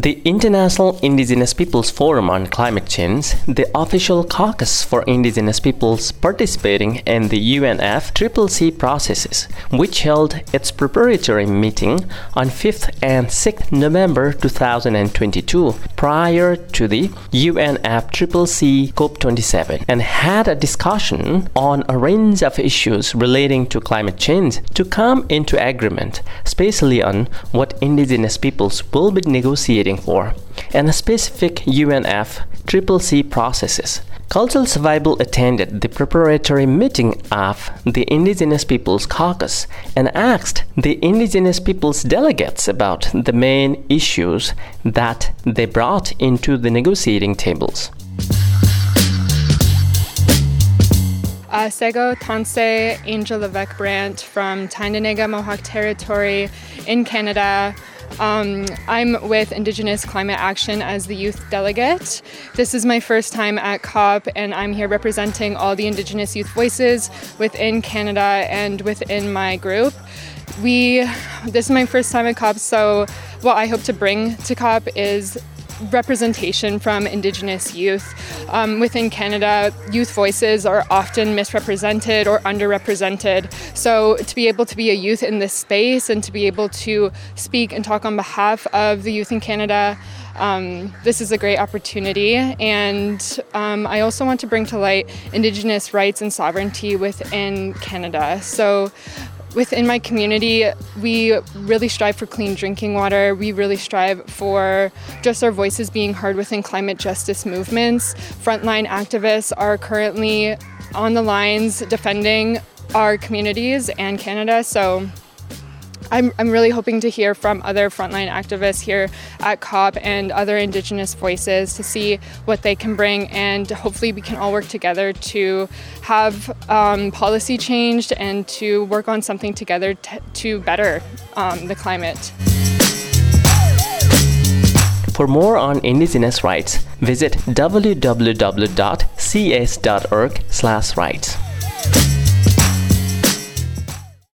The International Indigenous Peoples Forum on Climate Change, the official caucus for indigenous peoples participating in the UNFCCC processes, which held its preparatory meeting on 5th and 6th November 2022 prior to the UNFCCC COP27 and had a discussion on a range of issues relating to climate change to come into agreement, especially on what indigenous peoples will be negotiating for, and specific UNFCCC processes. Cultural Survival attended the preparatory meeting of the Indigenous Peoples Caucus and asked the Indigenous Peoples delegates about the main issues that they brought into the negotiating tables. Uh, Sego Tanse Angel Levesque Brandt from Tyendinaga Mohawk Territory in Canada. Um, I'm with Indigenous Climate Action as the youth delegate. This is my first time at COP, and I'm here representing all the Indigenous youth voices within Canada and within my group. We, this is my first time at COP, so what I hope to bring to COP is representation from Indigenous youth. Um, within Canada, youth voices are often misrepresented or underrepresented. So, to be able to be a youth in this space and to be able to speak and talk on behalf of the youth in Canada. Um, this is a great opportunity, and um, I also want to bring to light Indigenous rights and sovereignty within Canada. So, within my community, we really strive for clean drinking water. We really strive for just our voices being heard within climate justice movements. Frontline activists are currently on the lines defending our communities and Canada. So I'm, I'm really hoping to hear from other frontline activists here at COP and other Indigenous voices to see what they can bring, and hopefully, we can all work together to have um, policy changed and to work on something together t- to better um, the climate. For more on Indigenous rights, visit www.cs.org/rights.